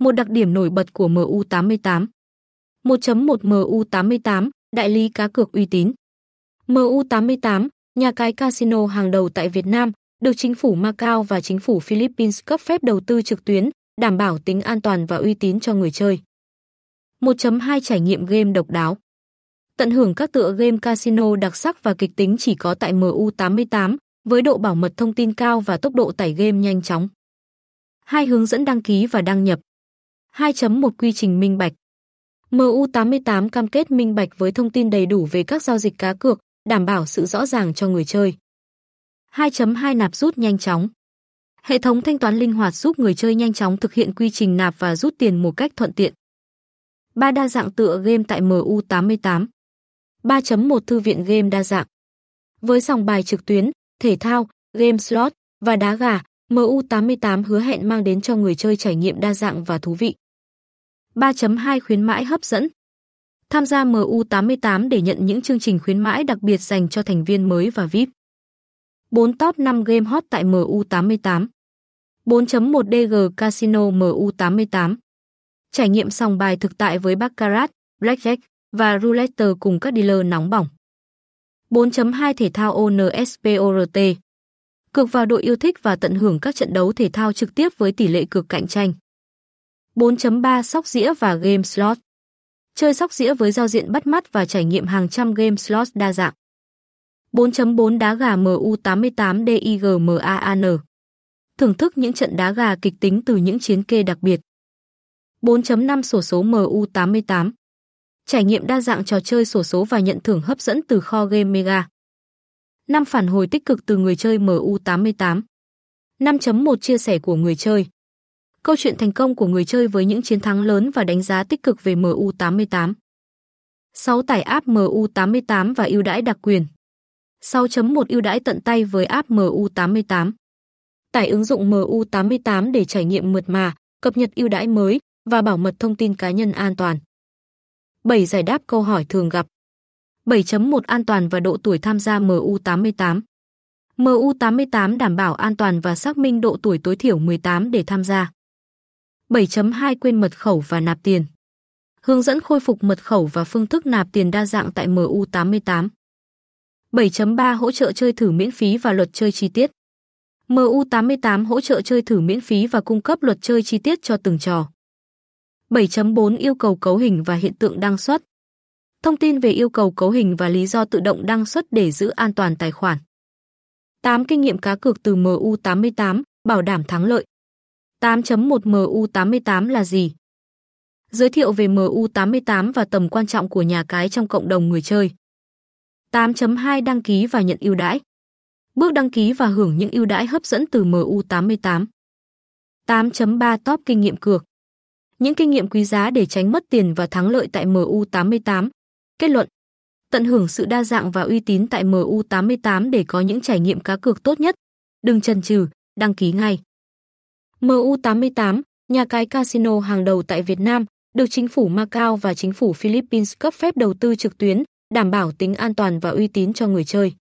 Một đặc điểm nổi bật của MU88 1.1 MU88, đại lý cá cược uy tín. MU88, nhà cái casino hàng đầu tại Việt Nam, được chính phủ Macau và chính phủ Philippines cấp phép đầu tư trực tuyến, đảm bảo tính an toàn và uy tín cho người chơi. 1.2 Trải nghiệm game độc đáo. Tận hưởng các tựa game casino đặc sắc và kịch tính chỉ có tại MU88, với độ bảo mật thông tin cao và tốc độ tải game nhanh chóng. Hai hướng dẫn đăng ký và đăng nhập. 2.1 Quy trình minh bạch. MU88 cam kết minh bạch với thông tin đầy đủ về các giao dịch cá cược, đảm bảo sự rõ ràng cho người chơi. 2.2 Nạp rút nhanh chóng. Hệ thống thanh toán linh hoạt giúp người chơi nhanh chóng thực hiện quy trình nạp và rút tiền một cách thuận tiện. 3 đa dạng tựa game tại MU88. 3.1 Thư viện game đa dạng. Với dòng bài trực tuyến, thể thao, game slot và đá gà, MU88 hứa hẹn mang đến cho người chơi trải nghiệm đa dạng và thú vị. 3.2 Khuyến mãi hấp dẫn Tham gia MU88 để nhận những chương trình khuyến mãi đặc biệt dành cho thành viên mới và VIP. 4 top 5 game hot tại MU88 4.1 DG Casino MU88 Trải nghiệm sòng bài thực tại với Baccarat, Blackjack và Roulette cùng các dealer nóng bỏng. 4.2 Thể thao ONSPORT Cược vào đội yêu thích và tận hưởng các trận đấu thể thao trực tiếp với tỷ lệ cược cạnh tranh. 4.3 Sóc dĩa và game slot Chơi sóc dĩa với giao diện bắt mắt và trải nghiệm hàng trăm game slot đa dạng. 4.4 Đá gà MU88 DIGMAAN Thưởng thức những trận đá gà kịch tính từ những chiến kê đặc biệt. 4.5 Sổ số MU88 Trải nghiệm đa dạng trò chơi sổ số và nhận thưởng hấp dẫn từ kho game Mega. 5 phản hồi tích cực từ người chơi MU88. 5.1 chia sẻ của người chơi. Câu chuyện thành công của người chơi với những chiến thắng lớn và đánh giá tích cực về MU88. 6 tải app MU88 và ưu đãi đặc quyền. 6.1 ưu đãi tận tay với app MU88. Tải ứng dụng MU88 để trải nghiệm mượt mà, cập nhật ưu đãi mới và bảo mật thông tin cá nhân an toàn. 7 giải đáp câu hỏi thường gặp. 7.1 An toàn và độ tuổi tham gia MU88 MU88 đảm bảo an toàn và xác minh độ tuổi tối thiểu 18 để tham gia. 7.2 Quên mật khẩu và nạp tiền. Hướng dẫn khôi phục mật khẩu và phương thức nạp tiền đa dạng tại MU88 7.3 Hỗ trợ chơi thử miễn phí và luật chơi chi tiết. MU88 hỗ trợ chơi thử miễn phí và cung cấp luật chơi chi tiết cho từng trò. 7.4 Yêu cầu cấu hình và hiện tượng đăng xuất. Thông tin về yêu cầu cấu hình và lý do tự động đăng xuất để giữ an toàn tài khoản. 8 Kinh nghiệm cá cược từ MU88, bảo đảm thắng lợi. 8.1 MU88 là gì? Giới thiệu về MU88 và tầm quan trọng của nhà cái trong cộng đồng người chơi. 8.2 Đăng ký và nhận ưu đãi. Bước đăng ký và hưởng những ưu đãi hấp dẫn từ MU88. 8.3 Top kinh nghiệm cược. Những kinh nghiệm quý giá để tránh mất tiền và thắng lợi tại MU88. Kết luận. Tận hưởng sự đa dạng và uy tín tại MU88 để có những trải nghiệm cá cược tốt nhất. Đừng chần chừ, đăng ký ngay. MU88, nhà cái casino hàng đầu tại Việt Nam, được chính phủ Macau và chính phủ Philippines cấp phép đầu tư trực tuyến, đảm bảo tính an toàn và uy tín cho người chơi.